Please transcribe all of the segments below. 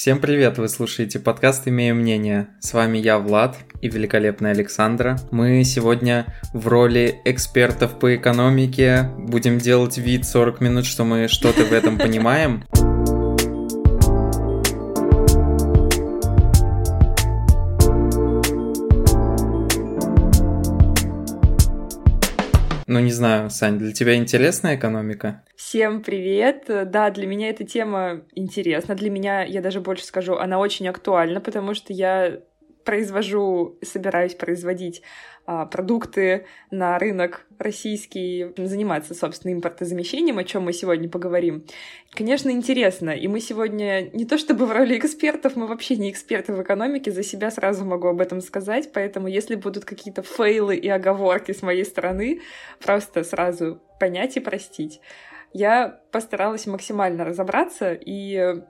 Всем привет! Вы слушаете подкаст «Имею мнение». С вами я, Влад, и великолепная Александра. Мы сегодня в роли экспертов по экономике будем делать вид 40 минут, что мы что-то в этом понимаем. Ну, не знаю, Сань, для тебя интересная экономика? Всем привет! Да, для меня эта тема интересна. Для меня, я даже больше скажу, она очень актуальна, потому что я произвожу, собираюсь производить продукты на рынок российский, заниматься, собственно, импортозамещением, о чем мы сегодня поговорим. Конечно, интересно, и мы сегодня не то чтобы в роли экспертов, мы вообще не эксперты в экономике, за себя сразу могу об этом сказать, поэтому если будут какие-то фейлы и оговорки с моей стороны, просто сразу понять и простить. Я постаралась максимально разобраться и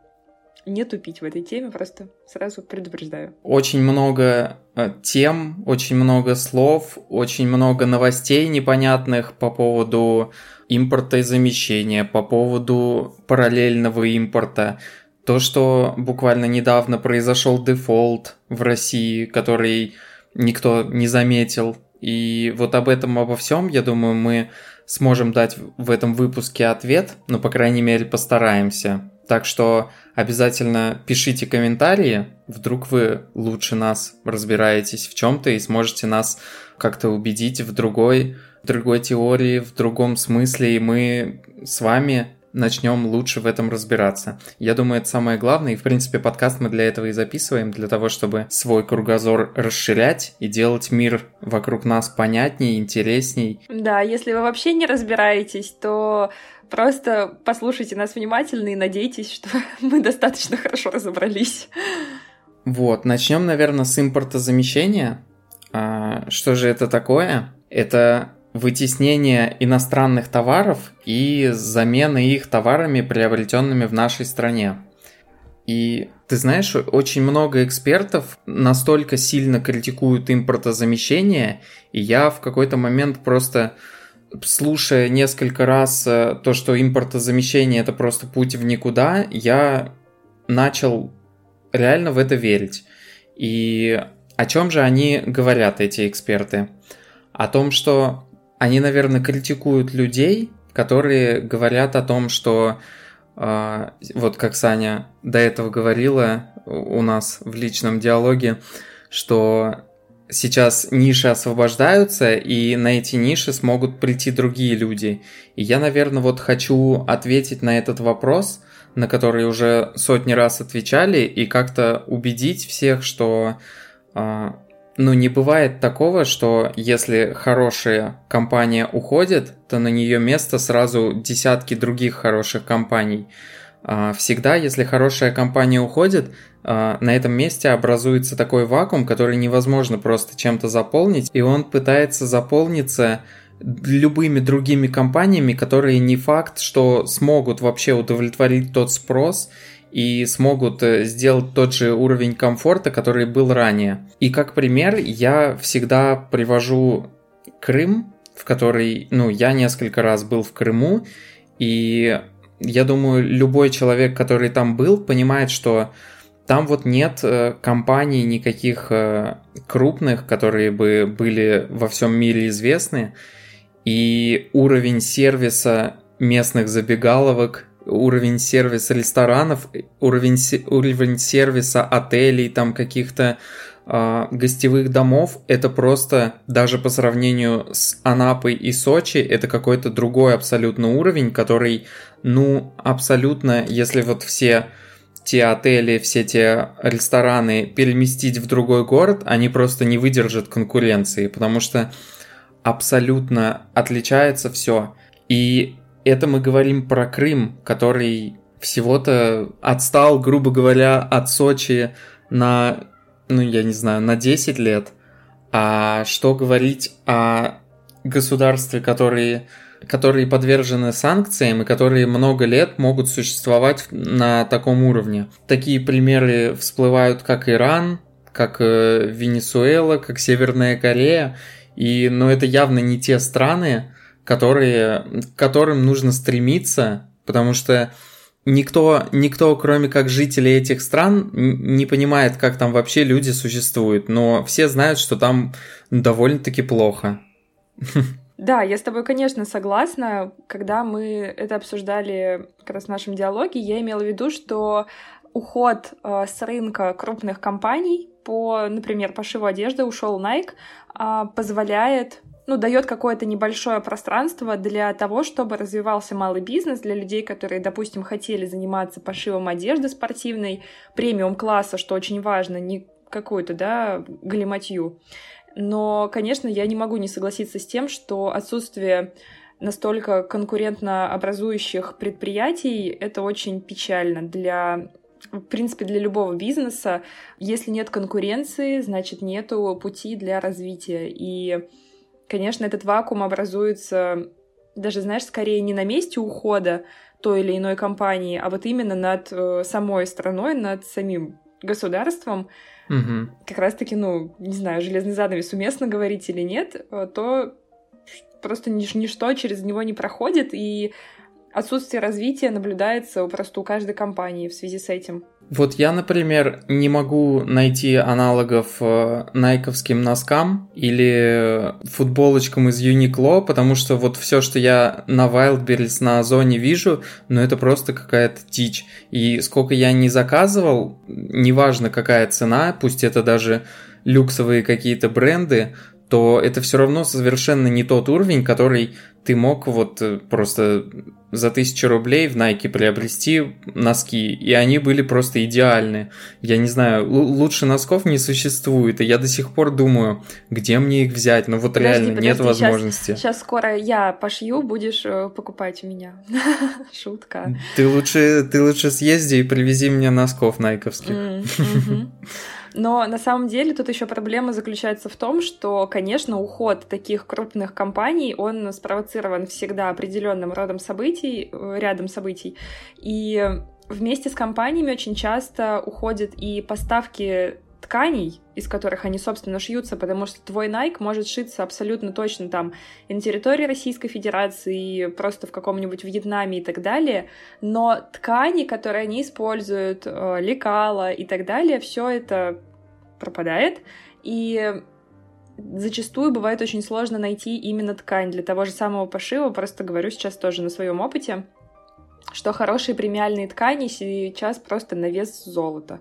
не тупить в этой теме, просто сразу предупреждаю. Очень много э, тем, очень много слов, очень много новостей непонятных по поводу импорта и замещения, по поводу параллельного импорта. То, что буквально недавно произошел дефолт в России, который никто не заметил. И вот об этом, обо всем, я думаю, мы сможем дать в этом выпуске ответ, ну, по крайней мере, постараемся. Так что обязательно пишите комментарии, вдруг вы лучше нас разбираетесь в чем-то и сможете нас как-то убедить в другой, в другой теории, в другом смысле, и мы с вами начнем лучше в этом разбираться. Я думаю, это самое главное, и в принципе подкаст мы для этого и записываем, для того, чтобы свой кругозор расширять и делать мир вокруг нас понятнее, интересней. Да, если вы вообще не разбираетесь, то Просто послушайте нас внимательно и надейтесь, что мы достаточно хорошо разобрались. Вот, начнем, наверное, с импортозамещения. А, что же это такое? Это вытеснение иностранных товаров и замена их товарами, приобретенными в нашей стране. И ты знаешь, очень много экспертов настолько сильно критикуют импортозамещение, и я в какой-то момент просто слушая несколько раз э, то, что импортозамещение это просто путь в никуда, я начал реально в это верить. И о чем же они говорят, эти эксперты? О том, что они, наверное, критикуют людей, которые говорят о том, что э, вот как Саня до этого говорила у нас в личном диалоге, что сейчас ниши освобождаются, и на эти ниши смогут прийти другие люди. И я, наверное, вот хочу ответить на этот вопрос, на который уже сотни раз отвечали, и как-то убедить всех, что э, ну не бывает такого, что если хорошая компания уходит, то на нее место сразу десятки других хороших компаний. Э, всегда, если хорошая компания уходит, а, на этом месте образуется такой вакуум, который невозможно просто чем-то заполнить, и он пытается заполниться любыми другими компаниями, которые не факт, что смогут вообще удовлетворить тот спрос и смогут э, сделать тот же уровень комфорта, который был ранее. И как пример я всегда привожу Крым, в который, ну, я несколько раз был в Крыму, и я думаю, любой человек, который там был, понимает, что там вот нет э, компаний никаких э, крупных, которые бы были во всем мире известны, и уровень сервиса местных забегаловок, уровень сервиса ресторанов, уровень, уровень сервиса отелей, там каких-то э, гостевых домов, это просто даже по сравнению с Анапой и Сочи, это какой-то другой абсолютно уровень, который, ну, абсолютно, если вот все те отели, все те рестораны переместить в другой город, они просто не выдержат конкуренции, потому что абсолютно отличается все. И это мы говорим про Крым, который всего-то отстал, грубо говоря, от Сочи на, ну, я не знаю, на 10 лет. А что говорить о государстве, которые которые подвержены санкциям и которые много лет могут существовать на таком уровне. Такие примеры всплывают как Иран, как э, Венесуэла, как Северная Корея. И, но это явно не те страны, которые, к которым нужно стремиться, потому что никто, никто, кроме как жителей этих стран, не понимает, как там вообще люди существуют, но все знают, что там довольно-таки плохо. Да, я с тобой, конечно, согласна. Когда мы это обсуждали как раз в нашем диалоге, я имела в виду, что уход э, с рынка крупных компаний по, например, пошиву одежды ушел Nike, э, позволяет ну, дает какое-то небольшое пространство для того, чтобы развивался малый бизнес, для людей, которые, допустим, хотели заниматься пошивом одежды спортивной, премиум-класса, что очень важно, не какую-то, да, галиматью. Но, конечно, я не могу не согласиться с тем, что отсутствие настолько конкурентно образующих предприятий — это очень печально для в принципе, для любого бизнеса, если нет конкуренции, значит, нету пути для развития. И конечно, этот вакуум образуется даже, знаешь, скорее не на месте ухода той или иной компании, а вот именно над э, самой страной, над самим государством. Угу. Как раз-таки, ну, не знаю, железный занавес уместно говорить или нет, э, то просто нич- ничто через него не проходит, и отсутствие развития наблюдается просто у каждой компании в связи с этим. Вот я, например, не могу найти аналогов э, найковским носкам или футболочкам из Uniqlo, потому что вот все, что я на Wildberries, на Озоне вижу, ну это просто какая-то дичь. И сколько я не заказывал, неважно какая цена, пусть это даже люксовые какие-то бренды, то это все равно совершенно не тот уровень, который ты мог вот э, просто за тысячу рублей в Nike приобрести носки, и они были просто идеальны. Я не знаю, лучше носков не существует, и я до сих пор думаю, где мне их взять, но вот подожди, реально подожди, нет возможности. Сейчас, сейчас скоро я пошью, будешь э, покупать у меня. Шутка. Ты лучше, ты лучше съезди и привези мне носков найковских. Но на самом деле тут еще проблема заключается в том, что, конечно, уход таких крупных компаний, он спровоцирован всегда определенным родом событий, э, рядом событий. И вместе с компаниями очень часто уходят и поставки тканей, из которых они, собственно, шьются, потому что твой Nike может шиться абсолютно точно там и на территории Российской Федерации, и просто в каком-нибудь Вьетнаме и так далее, но ткани, которые они используют, э, лекала и так далее, все это пропадает, и зачастую бывает очень сложно найти именно ткань. Для того же самого пошива, просто говорю сейчас тоже на своем опыте, что хорошие премиальные ткани сейчас просто на вес золота.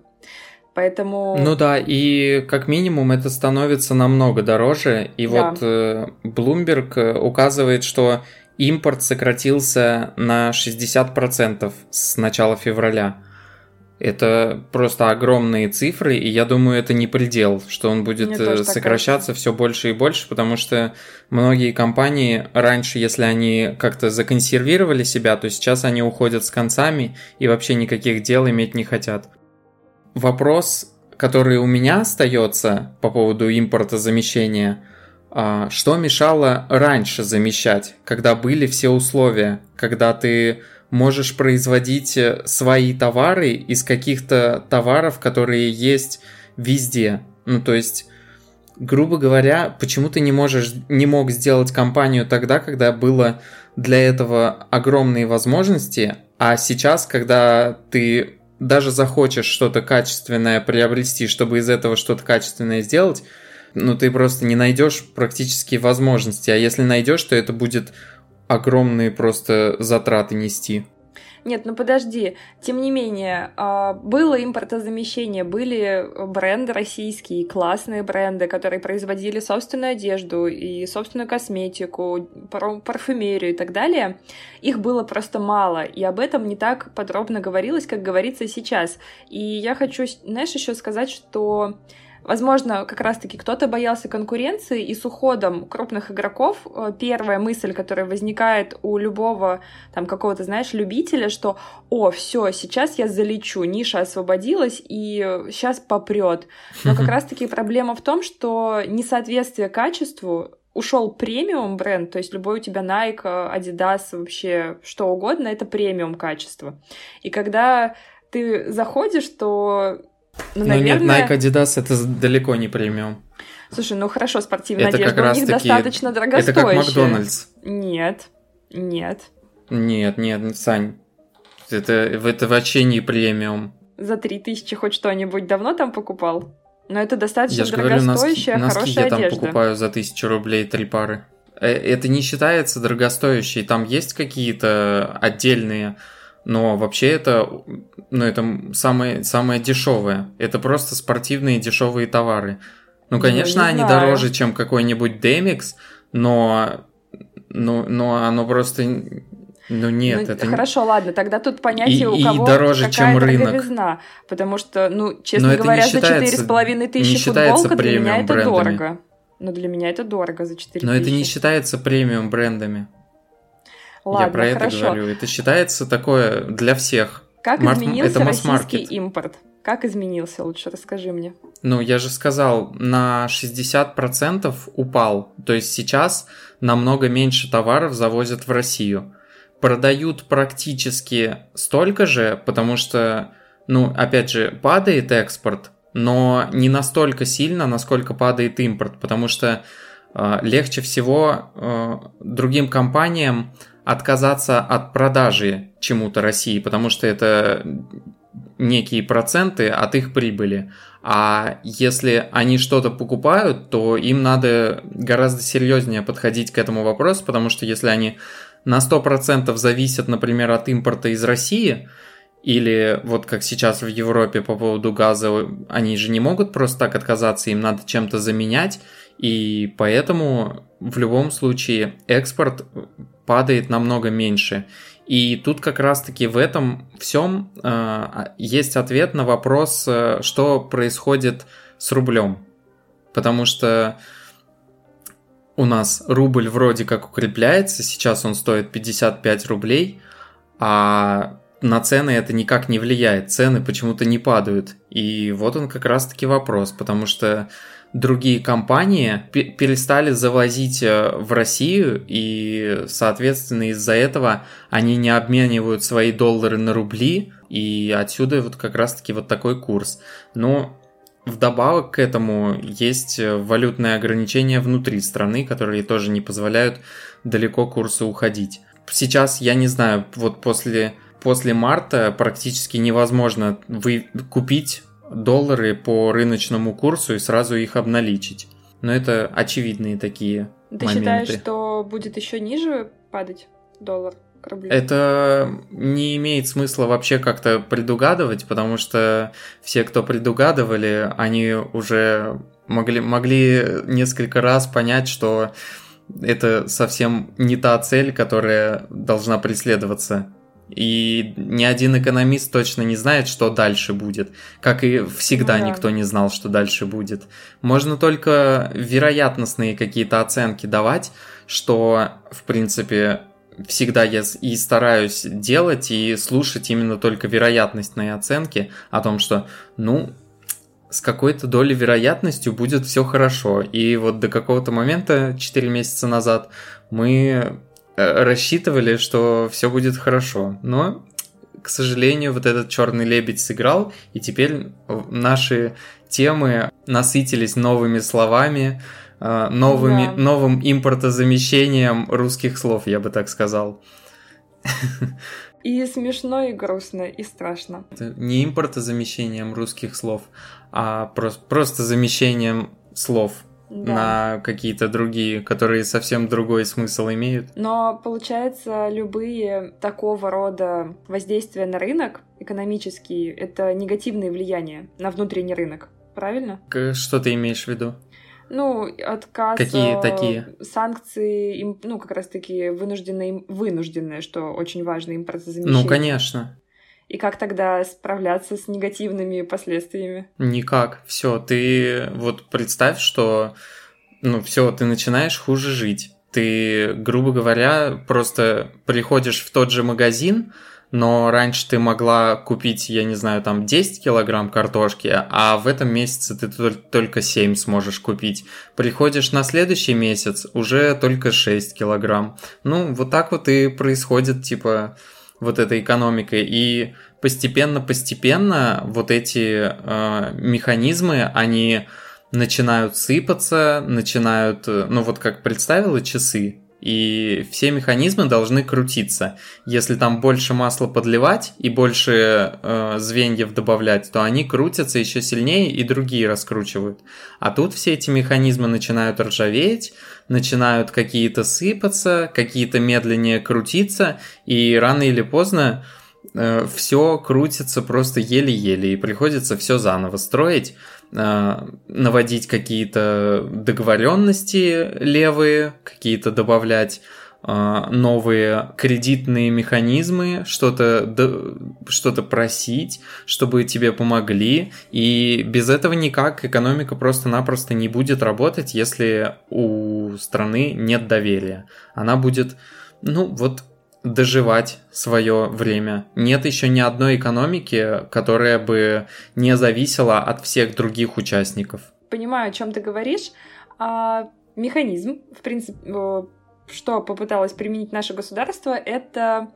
Поэтому... Ну да, и как минимум это становится намного дороже. И да. вот э, Bloomberg э, указывает, что импорт сократился на 60% с начала февраля. Это просто огромные цифры, и я думаю, это не предел, что он будет э, сокращаться все больше и больше, потому что многие компании раньше, если они как-то законсервировали себя, то сейчас они уходят с концами и вообще никаких дел иметь не хотят. Вопрос, который у меня остается по поводу импорта замещения, а, что мешало раньше замещать, когда были все условия, когда ты можешь производить э, свои товары из каких-то товаров, которые есть везде. Ну, то есть, грубо говоря, почему ты не можешь, не мог сделать компанию тогда, когда было для этого огромные возможности, а сейчас, когда ты даже захочешь что-то качественное приобрести, чтобы из этого что-то качественное сделать, ну ты просто не найдешь практически возможности. А если найдешь, то это будет огромные просто затраты нести. Нет, ну подожди. Тем не менее, а, было импортозамещение, были бренды российские, классные бренды, которые производили собственную одежду и собственную косметику, парфюмерию и так далее. Их было просто мало, и об этом не так подробно говорилось, как говорится сейчас. И я хочу, знаешь, еще сказать, что Возможно, как раз-таки кто-то боялся конкуренции, и с уходом крупных игроков э, первая мысль, которая возникает у любого там какого-то, знаешь, любителя, что «О, все, сейчас я залечу, ниша освободилась, и сейчас попрет». Но как раз-таки проблема в том, что несоответствие качеству ушел премиум бренд, то есть любой у тебя Nike, Adidas, вообще что угодно, это премиум качество. И когда ты заходишь, то ну, наверное... Ну нет, Nike Adidas это далеко не премиум. Слушай, ну хорошо, спортивная это одежда как у них таки... достаточно дорогостоящая. Это как Макдональдс. Нет, нет. Нет, нет, Сань. это, это вообще не премиум. За 3000 хоть что-нибудь давно там покупал? Но это достаточно Я же говорю, носки, дорогостоящая, носки хорошая я там одежда. покупаю за 1000 рублей три пары. Э, Это не считается дорогостоящей, там есть какие-то отдельные, но вообще это, ну, это самое, самое дешевое. Это просто спортивные дешевые товары. Ну, Ну, конечно, не они знаю. дороже, чем какой-нибудь Demix, но, но, но оно просто, ну, нет, Ну, это хорошо, ладно, тогда тут понятие И- у и кого дороже, какая чем рынок. дороговизна. Потому что, ну, честно Но говоря, за считается- 4,5 не тысячи футболка для меня это брендами. дорого. Ну, для меня это дорого за 4 но это не тысячи. считается премиум брендами. Ладно, Я про это хорошо. говорю. Это считается такое для всех. Как Март- изменился это российский импорт? Как изменился? Лучше расскажи мне. Ну, я же сказал, на 60% упал. То есть сейчас намного меньше товаров завозят в Россию. Продают практически столько же, потому что, ну, опять же, падает экспорт, но не настолько сильно, насколько падает импорт, потому что э, легче всего э, другим компаниям отказаться от продажи чему-то России, потому что это некие проценты от их прибыли. А если они что-то покупают, то им надо гораздо серьезнее подходить к этому вопросу, потому что если они на 100% зависят, например, от импорта из России, или вот как сейчас в Европе по поводу газа, они же не могут просто так отказаться, им надо чем-то заменять, и поэтому в любом случае экспорт падает намного меньше. И тут как раз-таки в этом всем э, есть ответ на вопрос, э, что происходит с рублем. Потому что у нас рубль вроде как укрепляется, сейчас он стоит 55 рублей, а на цены это никак не влияет, цены почему-то не падают. И вот он как раз-таки вопрос, потому что другие компании пе- перестали завозить э, в Россию, и, соответственно, из-за этого они не обменивают свои доллары на рубли, и отсюда вот как раз-таки вот такой курс. Но вдобавок к этому есть э, валютные ограничения внутри страны, которые тоже не позволяют далеко курсу уходить. Сейчас, я не знаю, вот после, после марта практически невозможно вы, купить доллары по рыночному курсу и сразу их обналичить. Но это очевидные такие Ты моменты. считаешь, что будет еще ниже падать доллар к рублю? Это не имеет смысла вообще как-то предугадывать, потому что все, кто предугадывали, они уже могли, могли несколько раз понять, что это совсем не та цель, которая должна преследоваться. И ни один экономист точно не знает, что дальше будет. Как и всегда Ну да. никто не знал, что дальше будет. Можно только вероятностные какие-то оценки давать, что, в принципе, всегда я и стараюсь делать и слушать именно только вероятностные оценки о том, что, ну, с какой-то долей вероятностью будет все хорошо. И вот до какого-то момента, 4 месяца назад, мы рассчитывали, что все будет хорошо. Но, к сожалению, вот этот черный лебедь сыграл, и теперь наши темы насытились новыми словами, э, новыми, Да. новым импортозамещением русских слов, я бы так сказал. И смешно, и грустно, и страшно. Это не импортозамещением русских слов, а просто, просто замещением слов Да. на какие-то другие, которые совсем другой смысл имеют. Но получается, любые такого рода воздействия на рынок экономические это негативные влияния на внутренний рынок. Правильно? Что ты имеешь в виду? Ну, отказ... Какие э, такие? Санкции, ну, как раз-таки вынужденные, вынужденные, что очень важно, импортозамещение. Ну, конечно. И как тогда справляться с негативными последствиями? Никак. Все, ты вот представь, что ну все, ты начинаешь хуже жить. Ты, грубо говоря, просто приходишь в тот же магазин, но раньше ты могла купить, я не знаю, там 10 килограмм картошки, а в этом месяце ты тол- только 7 сможешь купить. Приходишь на следующий месяц, уже только 6 килограмм. Ну, вот так вот и происходит, типа, вот эта экономика. И постепенно-постепенно вот эти э, механизмы, они начинают сыпаться, начинают, э, ну вот как представила часы, и все механизмы должны крутиться. Если там больше масла подливать и больше э, звеньев добавлять, то они крутятся еще сильнее и другие раскручивают. А тут все эти механизмы начинают ржаветь, начинают какие-то сыпаться, какие-то медленнее крутиться, и рано или поздно э, все крутится просто еле-еле, и приходится все заново строить. Э, наводить какие-то договоренности левые, какие-то добавлять э, новые кредитные механизмы, что-то что просить, чтобы тебе помогли. И без этого никак экономика просто-напросто не будет работать, если у страны нет доверия. Она будет, ну вот доживать свое время. Нет еще ни одной экономики, которая бы не зависела от всех других участников. Понимаю, о чем ты говоришь. А, механизм, в принципе, что попыталось применить наше государство, это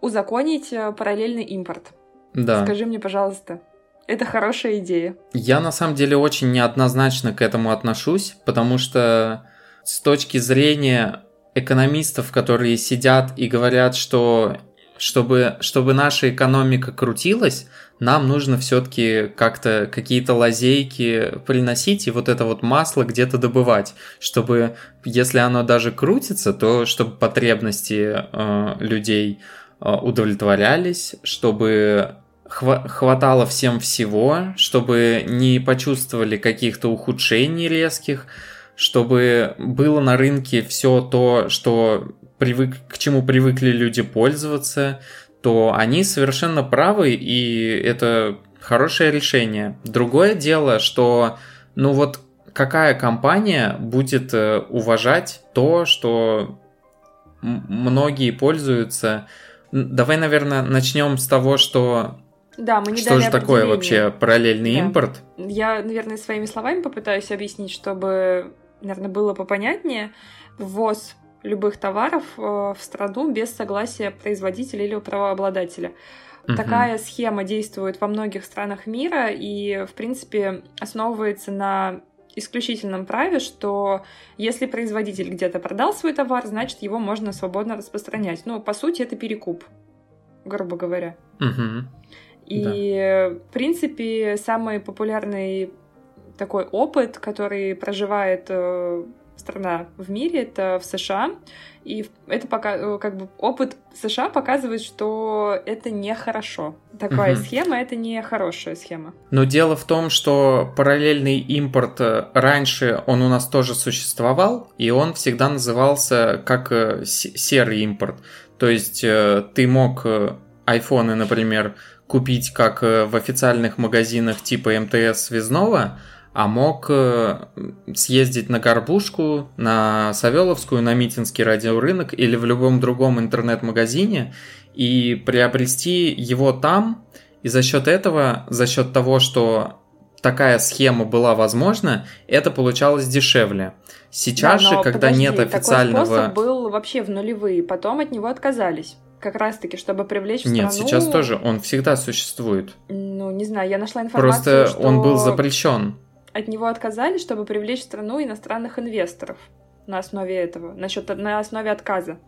узаконить э, параллельный импорт. Да. Скажи мне, пожалуйста, это хорошая идея. Я на самом деле очень неоднозначно к этому отношусь, потому что с точки зрения экономистов, которые сидят и говорят, что чтобы, чтобы наша экономика крутилась, нам нужно все-таки как-то какие-то лазейки приносить и вот это вот масло где-то добывать, чтобы, если оно даже крутится, то чтобы потребности э, людей э, удовлетворялись, чтобы хватало всем всего, чтобы не почувствовали каких-то ухудшений резких, чтобы было на рынке все то, что привык, к чему привыкли люди пользоваться, то они совершенно правы, и это хорошее решение. Другое дело, что, ну вот, какая компания будет э, уважать то, что многие пользуются. Давай, наверное, начнем с того, что да, мы не Что же такое вообще параллельный да. импорт? Я, наверное, своими словами попытаюсь объяснить, чтобы наверное, было попонятнее, ввоз любых товаров э, в страну без согласия производителя или правообладателя. Угу. Такая схема действует во многих странах мира и, в принципе, основывается на исключительном праве, что если производитель где-то продал свой товар, значит, его можно свободно распространять. Ну, по сути, это перекуп, грубо говоря. Угу. И, да. в принципе, самый популярный такой опыт, который проживает э, страна в мире, это в США. И это пока, э, как бы опыт США показывает, что это нехорошо. Такая угу. схема это не хорошая схема. Но дело в том, что параллельный импорт э, раньше он у нас тоже существовал, и он всегда назывался как серый импорт. То есть ты мог айфоны, например, купить как в официальных магазинах типа МТС связного, а мог э, съездить на Горбушку, на Савеловскую, на Митинский радиорынок или в любом другом интернет-магазине и приобрести его там, и за счет этого, за счет того, что такая схема была возможна, это получалось дешевле. Сейчас да, же, когда подожди, нет официального... Такой способ был вообще в нулевые, потом от него отказались. Как раз-таки, чтобы привлечь в Нет, страну... сейчас тоже, он всегда существует. Ну, не знаю, я нашла информацию, Просто что... он был запрещен от него отказались, чтобы привлечь в страну иностранных инвесторов на основе этого, насчет, на основе отказа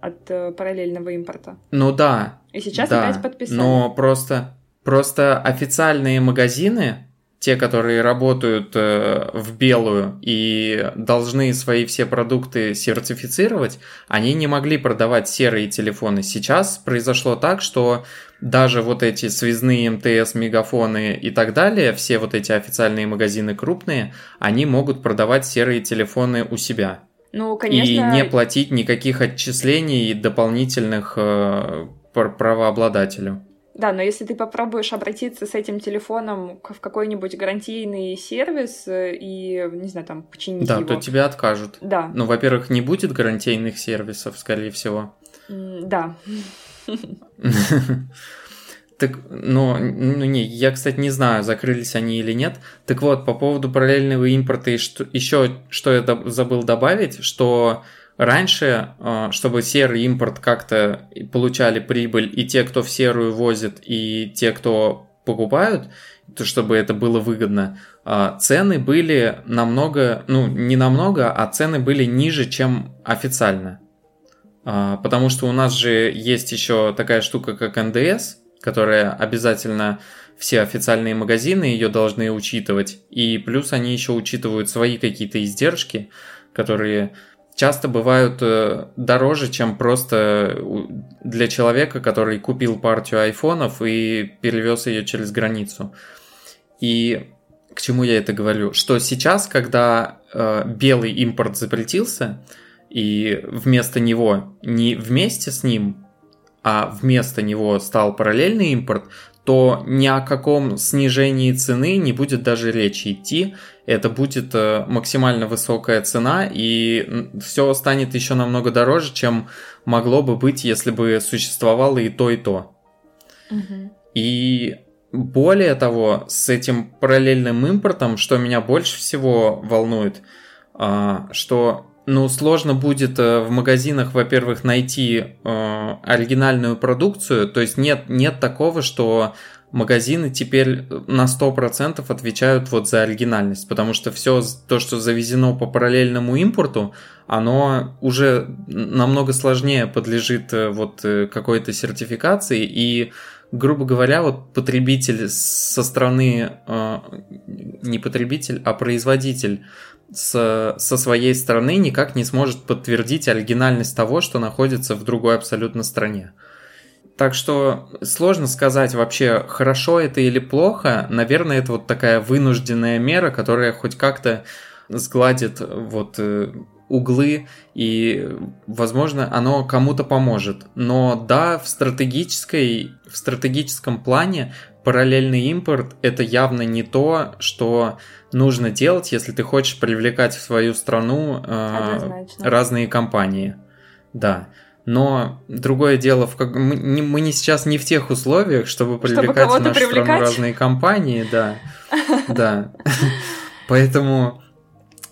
от э, параллельного импорта. Ну да. И сейчас да, опять подписали. Но просто, просто официальные магазины, те, которые работают э, в белую и должны свои все продукты сертифицировать, они не могли продавать серые телефоны. Сейчас произошло так, что даже вот эти связные МТС, мегафоны и так далее, все вот эти официальные магазины крупные, они могут продавать серые телефоны у себя. Ну, конечно. И не платить никаких отчислений дополнительных э, правообладателю. Да, но если ты попробуешь обратиться с этим телефоном в какой-нибудь гарантийный сервис э, и, не знаю, там, починить да, его... Да, то тебя откажут. Да. Ну, во-первых, не будет гарантийных сервисов, скорее всего. Да. Так, ну, ну не, я, кстати, не знаю, закрылись они или нет. Так вот, по поводу параллельного импорта и что, еще что я забыл добавить, что Раньше, а, чтобы серый импорт как-то получали прибыль и те, кто в серую возит, и те, кто покупают, то чтобы это было выгодно, а, цены были намного, ну не намного, а цены были ниже, чем официально. А, потому что у нас же есть еще такая штука, как НДС, которая обязательно все официальные магазины ее должны учитывать. И плюс они еще учитывают свои какие-то издержки, которые часто бывают э, дороже, чем просто для человека, который купил партию айфонов и перевез ее через границу. И к чему я это говорю? Что сейчас, когда э, белый импорт запретился, и вместо него, не вместе с ним, а вместо него стал параллельный импорт, то ни о каком снижении цены не будет даже речи идти. Это будет э, максимально высокая цена, и все станет еще намного дороже, чем могло бы быть, если бы существовало и то, и то. Угу. И более того, с этим параллельным импортом, что меня больше всего волнует, а, что ну, сложно будет э, в магазинах, во-первых, найти э, оригинальную продукцию. То есть нет, нет такого, что магазины теперь на 100% отвечают вот за оригинальность, потому что все то, что завезено по параллельному импорту, оно уже намного сложнее подлежит э, вот э, какой-то сертификации, и, грубо говоря, вот потребитель со стороны, э, не потребитель, а производитель с, со своей стороны никак не сможет подтвердить оригинальность того, что находится в другой абсолютно стране. Так что сложно сказать вообще, хорошо это или плохо. Наверное, это вот такая вынужденная мера, которая хоть как-то сгладит вот э, углы и, возможно, оно кому-то поможет. Но да, в стратегической, в стратегическом плане параллельный импорт это явно не то, что нужно делать, если ты хочешь привлекать в свою страну э, разные компании. Да. Но другое дело, в как... мы, не, мы не сейчас не в тех условиях, чтобы привлекать чтобы в нашу привлекать? страну разные компании, да. Да. Поэтому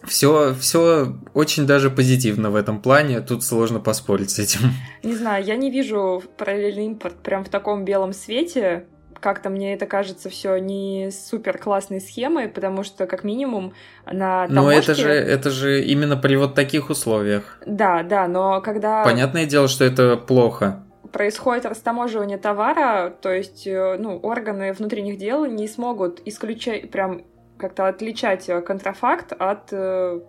все, все очень даже позитивно в этом плане. Тут сложно поспорить с этим. Не знаю, я не вижу параллельный импорт прям в таком белом свете как-то мне это кажется все не супер классной схемой, потому что как минимум на таможке... Но это же, это же именно при вот таких условиях. Да, да, но когда... Понятное дело, что это плохо. Происходит растаможивание товара, то есть, э, ну, органы внутренних дел не смогут исключать, прям как-то отличать э, контрафакт от э,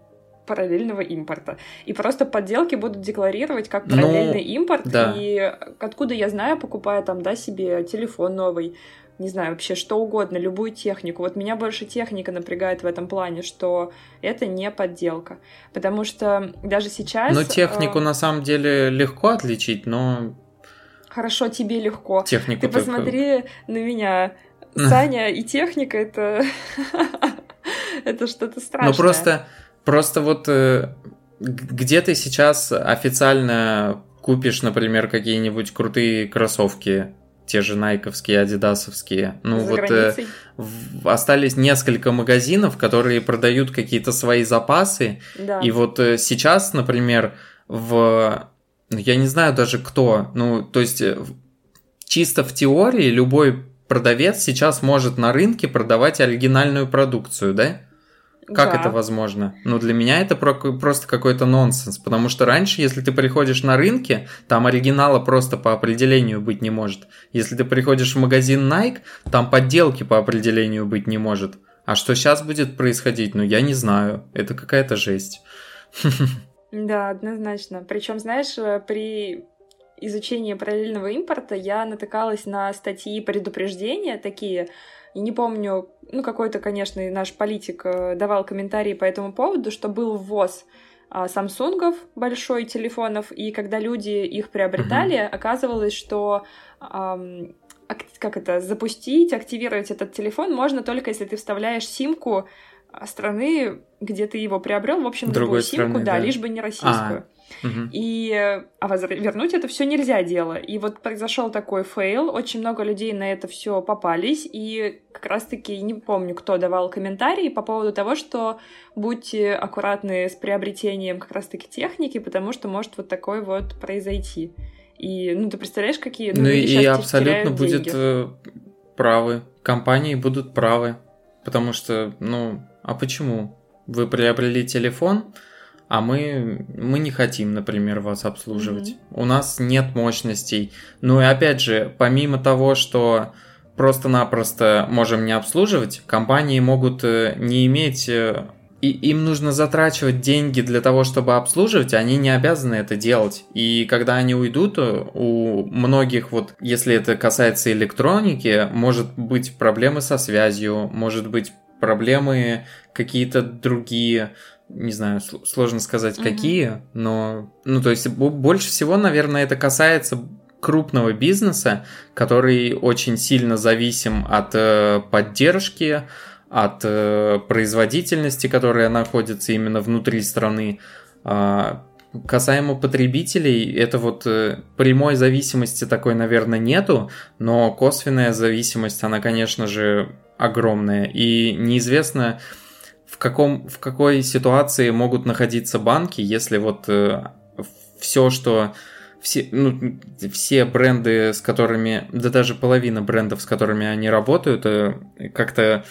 параллельного импорта. И просто подделки будут декларировать как ну, параллельный ну, импорт. Да. И откуда я знаю, покупая там, да, себе телефон новый, не знаю, вообще что угодно, любую технику. Вот меня больше техника напрягает в этом плане, что это не подделка. Потому что даже сейчас... Ну, технику э... на самом деле легко отличить, но... Хорошо, тебе легко. Технику Ты только... посмотри на меня. Саня и техника это... это что-то страшное. Ну, просто Просто вот э, где ты сейчас официально купишь, например, какие-нибудь крутые кроссовки, те же найковские, адидасовские. Ну За вот э, в, остались несколько магазинов, которые продают какие-то свои запасы. Да. И вот э, сейчас, например, в ну, я не знаю даже кто, ну то есть э, чисто в теории любой продавец сейчас может на рынке продавать оригинальную продукцию, да? Как да. это возможно? Ну, для меня это просто какой-то нонсенс, потому что раньше, если ты приходишь на рынке, там оригинала просто по определению быть не может. Если ты приходишь в магазин Nike, там подделки по определению быть не может. А что сейчас будет происходить, ну, я не знаю. Это какая-то жесть. Да, однозначно. Причем, знаешь, э, при изучении параллельного импорта я натыкалась на статьи предупреждения такие, не помню, ну, какой-то, конечно, наш политик э, давал комментарии по этому поводу, что был ввоз а, самсунгов большой телефонов, и когда люди их приобретали, uh-huh. оказывалось, что эм, как это запустить, активировать этот телефон можно только если ты вставляешь симку страны, где ты его приобрел, в общем, другую симку, страны, да, да, лишь бы не российскую. А, Угу. И а возр... вернуть это все нельзя дело. И вот произошел такой фейл, очень много людей на это все попались, и как раз-таки не помню, кто давал комментарии по поводу того, что будьте аккуратны с приобретением как раз-таки техники, потому что может вот такое вот произойти. И, ну, ты представляешь, какие... Ну, ну и абсолютно будет деньги. Э, правы. Компании будут правы. Потому что, ну, а почему? Вы приобрели телефон, а мы, мы не хотим, например, вас обслуживать. Mm-hmm. У нас нет мощностей. Ну и опять же, помимо того, что просто-напросто можем не обслуживать, компании могут э, не иметь э, и им нужно затрачивать деньги для того, чтобы обслуживать, они не обязаны это делать. И когда они уйдут, у многих, вот если это касается электроники, может быть проблемы со связью, может быть проблемы какие-то другие, не знаю, сложно сказать mm-hmm. какие, но, ну, то есть больше всего, наверное, это касается крупного бизнеса, который очень сильно зависим от э, поддержки, от э, производительности, которая находится именно внутри страны. А, касаемо потребителей, это вот э, прямой зависимости такой, наверное, нету, но косвенная зависимость, она, конечно же, огромная. И неизвестно, в, каком, в какой ситуации могут находиться банки, если вот э, все, что все, ну, все бренды, с которыми, да даже половина брендов, с которыми они работают, как-то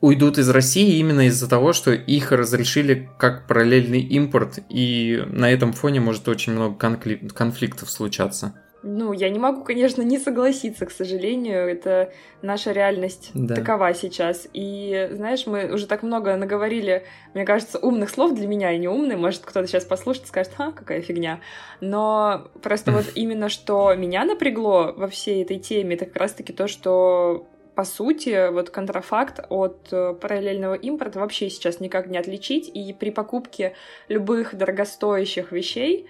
уйдут из России именно из-за того, что их разрешили как параллельный импорт, и на этом фоне может очень много конфликтов случаться. Ну, я не могу, конечно, не согласиться, к сожалению. Это наша реальность да. такова сейчас. И, знаешь, мы уже так много наговорили, мне кажется, умных слов для меня и не умные. Может, кто-то сейчас послушает и скажет, а, какая фигня. Но просто вот именно что меня напрягло во всей этой теме, это как раз-таки то, что по сути, вот контрафакт от э, параллельного импорта вообще сейчас никак не отличить, и при покупке любых дорогостоящих вещей,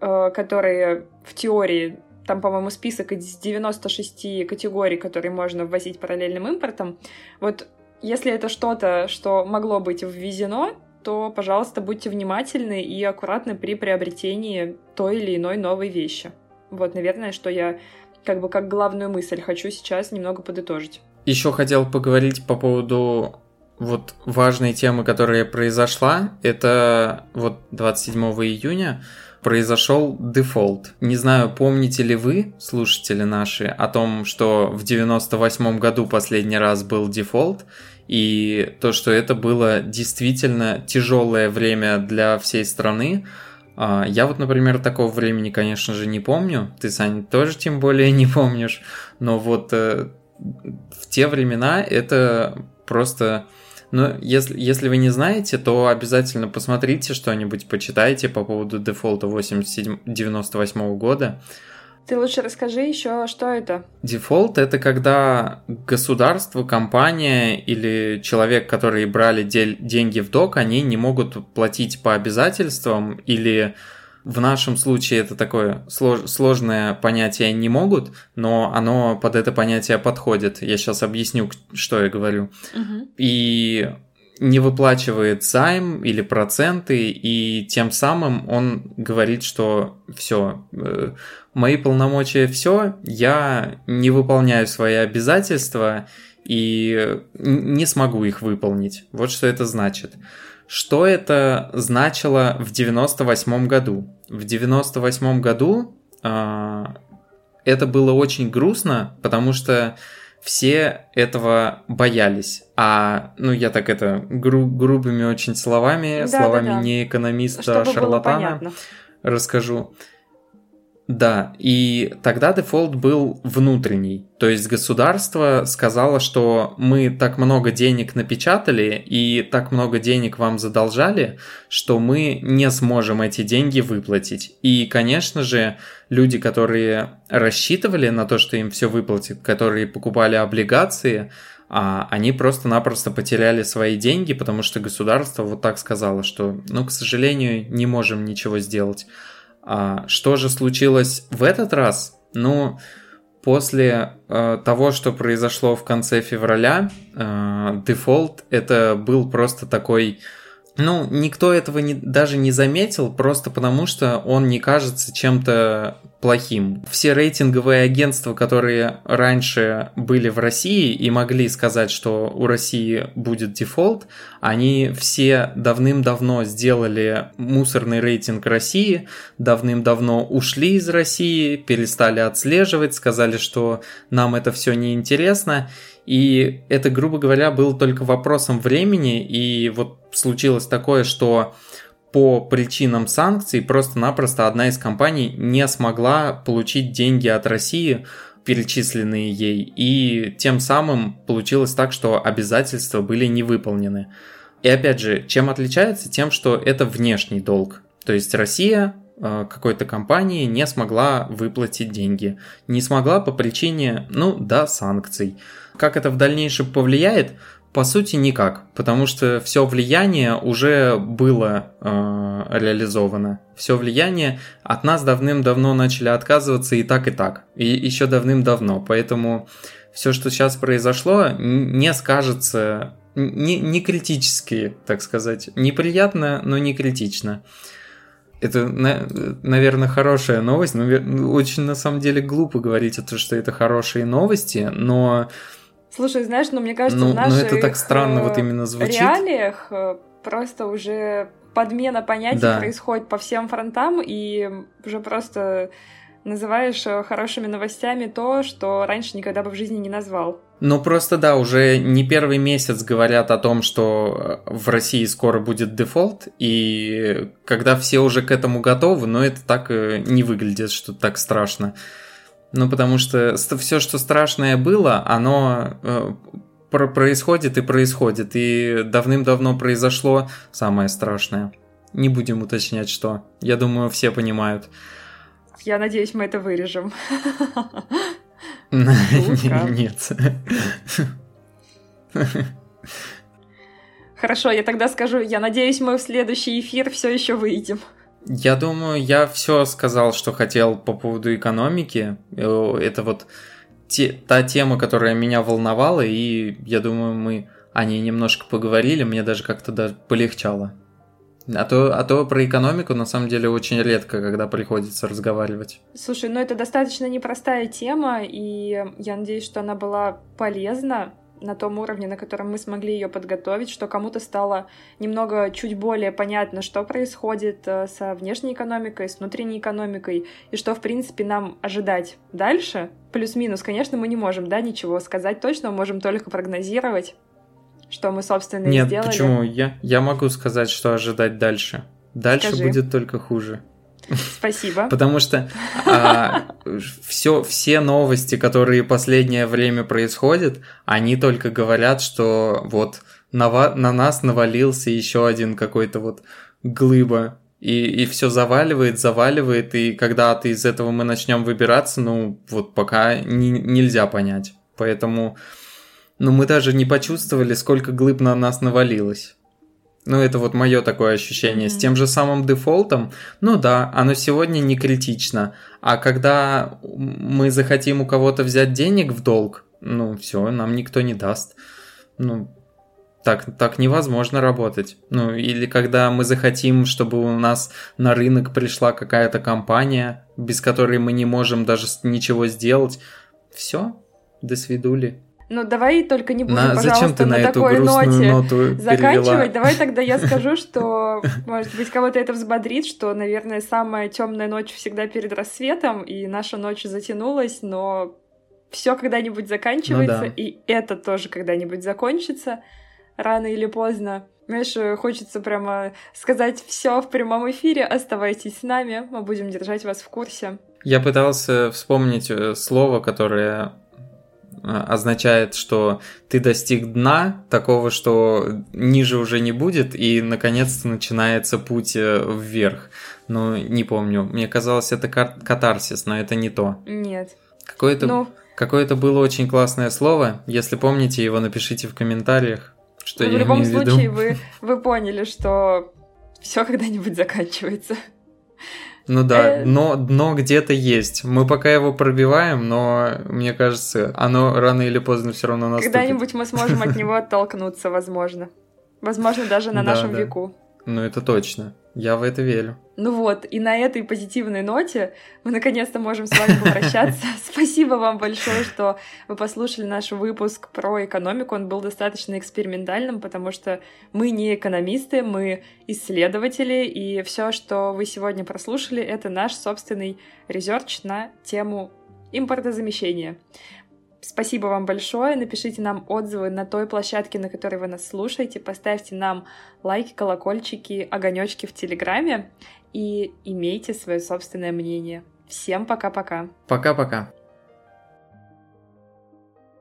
э, которые в теории там, по-моему, список из 96 категорий, которые можно ввозить параллельным импортом. Вот если это что-то, что могло быть ввезено, то, пожалуйста, будьте внимательны и аккуратны при приобретении той или иной новой вещи. Вот, наверное, что я как бы как главную мысль хочу сейчас немного подытожить. Еще хотел поговорить по поводу вот важной темы, которая произошла. Это вот 27 июня произошел дефолт. Не знаю, помните ли вы, слушатели наши, о том, что в 98 году последний раз был дефолт, и то, что это было действительно тяжелое время для всей страны, я вот, например, такого времени, конечно же, не помню. Ты, Саня, тоже тем более не помнишь. Но вот э, в те времена это просто... Ну, если, если вы не знаете, то обязательно посмотрите что-нибудь, почитайте по поводу дефолта 98 года. Ты лучше расскажи еще, что это? Дефолт это когда государство, компания или человек, которые брали де- деньги в долг, они не могут платить по обязательствам или в нашем случае это такое слож- сложное понятие не могут, но оно под это понятие подходит. Я сейчас объясню, что я говорю. Угу. И не выплачивает займ или проценты, и тем самым он говорит, что все, э, мои полномочия все, я не выполняю свои обязательства и не смогу их выполнить. Вот что это значит. Что это значило в 98 году? В 98 году э, это было очень грустно, потому что все этого боялись. А, ну, я так это гру- грубыми очень словами, да, словами да, да. не экономиста, а шарлатана расскажу. Да, и тогда дефолт был внутренний. То есть государство сказало, что мы так много денег напечатали и так много денег вам задолжали, что мы не сможем эти деньги выплатить. И, конечно же, люди, которые рассчитывали на то, что им все выплатят, которые покупали облигации, а они просто-напросто потеряли свои деньги, потому что государство вот так сказало, что, ну, к сожалению, не можем ничего сделать. А что же случилось в этот раз? Ну, после э, того, что произошло в конце февраля, э, дефолт это был просто такой ну, никто этого не, даже не заметил, просто потому что он не кажется чем-то плохим. Все рейтинговые агентства, которые раньше были в России и могли сказать, что у России будет дефолт, они все давным-давно сделали мусорный рейтинг России, давным-давно ушли из России, перестали отслеживать, сказали, что нам это все неинтересно. И это, грубо говоря, было только вопросом времени, и вот случилось такое, что по причинам санкций просто-напросто одна из компаний не смогла получить деньги от России, перечисленные ей, и тем самым получилось так, что обязательства были не выполнены. И опять же, чем отличается? Тем, что это внешний долг. То есть Россия э, какой-то компании не смогла выплатить деньги. Не смогла по причине, ну да, санкций. Как это в дальнейшем повлияет? По сути, никак, потому что все влияние уже было э, реализовано. Все влияние от нас давным-давно начали отказываться и так, и так. И еще давным-давно. Поэтому все, что сейчас произошло, не скажется не, не критически, так сказать. Неприятно, но не критично. Это, наверное, хорошая новость, но очень на самом деле глупо говорить о том, что это хорошие новости, но Слушай, знаешь, ну мне кажется, ну, в наших ну это так странно вот именно звучит. реалиях э, просто уже подмена понятий да. происходит по всем фронтам, и уже просто называешь э, хорошими новостями то, что раньше никогда бы в жизни не назвал. Ну просто да, уже не первый месяц говорят о том, что э, в России скоро будет дефолт, и когда все уже к этому готовы, но это так не выглядит, что так страшно. Ну, потому что все, что страшное было, оно э, происходит и происходит. И давным-давно произошло самое страшное. Не будем уточнять, что. Я думаю, все понимают. Я надеюсь, мы это вырежем. Нет. Хорошо, я тогда скажу, я надеюсь, мы в следующий эфир все еще выйдем. Я думаю, я все сказал, что хотел по поводу экономики. Э, это вот те, та тема, которая меня волновала, и я думаю, мы о ней немножко поговорили, мне даже как-то даже полегчало. А то, а то про экономику на самом деле очень редко, когда приходится разговаривать. Слушай, ну это достаточно непростая тема, и я надеюсь, что она была полезна на том уровне, на котором мы смогли ее подготовить, что кому-то стало немного чуть более понятно, что происходит э, со внешней экономикой, с внутренней экономикой, и что, в принципе, нам ожидать дальше. Плюс-минус, конечно, мы не можем, да, ничего сказать точно, мы можем только прогнозировать, что мы, собственно, Нет, сделали. Нет, почему? Я, я могу сказать, что ожидать дальше. Дальше Скажи. будет только хуже. Спасибо. Потому что а, все, все новости, которые последнее время происходят, они только говорят, что вот на, на нас навалился еще один какой-то вот глыба. И, и все заваливает, заваливает, и когда ты из этого мы начнем выбираться, ну вот пока не, нельзя понять. Поэтому ну, мы даже не почувствовали, сколько глыб на нас навалилось. Ну, это вот мое такое ощущение. Mm-hmm. С тем же самым дефолтом, ну да, оно сегодня не критично. А когда мы захотим у кого-то взять денег в долг, ну, все, нам никто не даст. Ну, так, так невозможно работать. Ну, или когда мы захотим, чтобы у нас на рынок пришла какая-то компания, без которой мы не можем даже ничего сделать. Все, до свидули. Ну, давай только не будем, на, пожалуйста, зачем ты на, на такой ноте ноту заканчивать. Перевела? Давай тогда я скажу, что, может быть, кого-то это взбодрит, что, наверное, самая темная ночь всегда перед рассветом, и наша ночь затянулась, но все когда-нибудь заканчивается, ну, да. и это тоже когда-нибудь закончится, рано или поздно. Знаешь, хочется прямо сказать все в прямом эфире. Оставайтесь с нами, мы будем держать вас в курсе. Я пытался вспомнить э, слово, которое означает, что ты достиг дна, такого, что ниже уже не будет, и наконец-то начинается путь э, вверх. Ну, не помню. Мне казалось, это катарсис, но это не то. Нет. Какое-то ну... какое было очень классное слово. Если помните его, напишите в комментариях, что ну, я В любом случае, вы, вы поняли, что все когда-нибудь заканчивается. Ну да, э, но дно где-то есть. Мы пока его пробиваем, но мне кажется, оно рано или поздно все равно наступит. Когда-нибудь мы сможем от него оттолкнуться, возможно. Возможно, даже на нашем веку. Ну это точно. Я в это верю. Ну вот, и на этой позитивной ноте мы наконец-то можем с вами попрощаться. Спасибо вам большое, что вы послушали наш выпуск про экономику. Он был достаточно экспериментальным, потому что мы не экономисты, мы исследователи, и все, что вы сегодня прослушали, это наш собственный резерч на тему импортозамещения. Спасибо вам большое. Напишите нам отзывы на той площадке, на которой вы нас слушаете. Поставьте нам лайки, колокольчики, огонечки в Телеграме и имейте свое собственное мнение. Всем пока-пока. Пока-пока.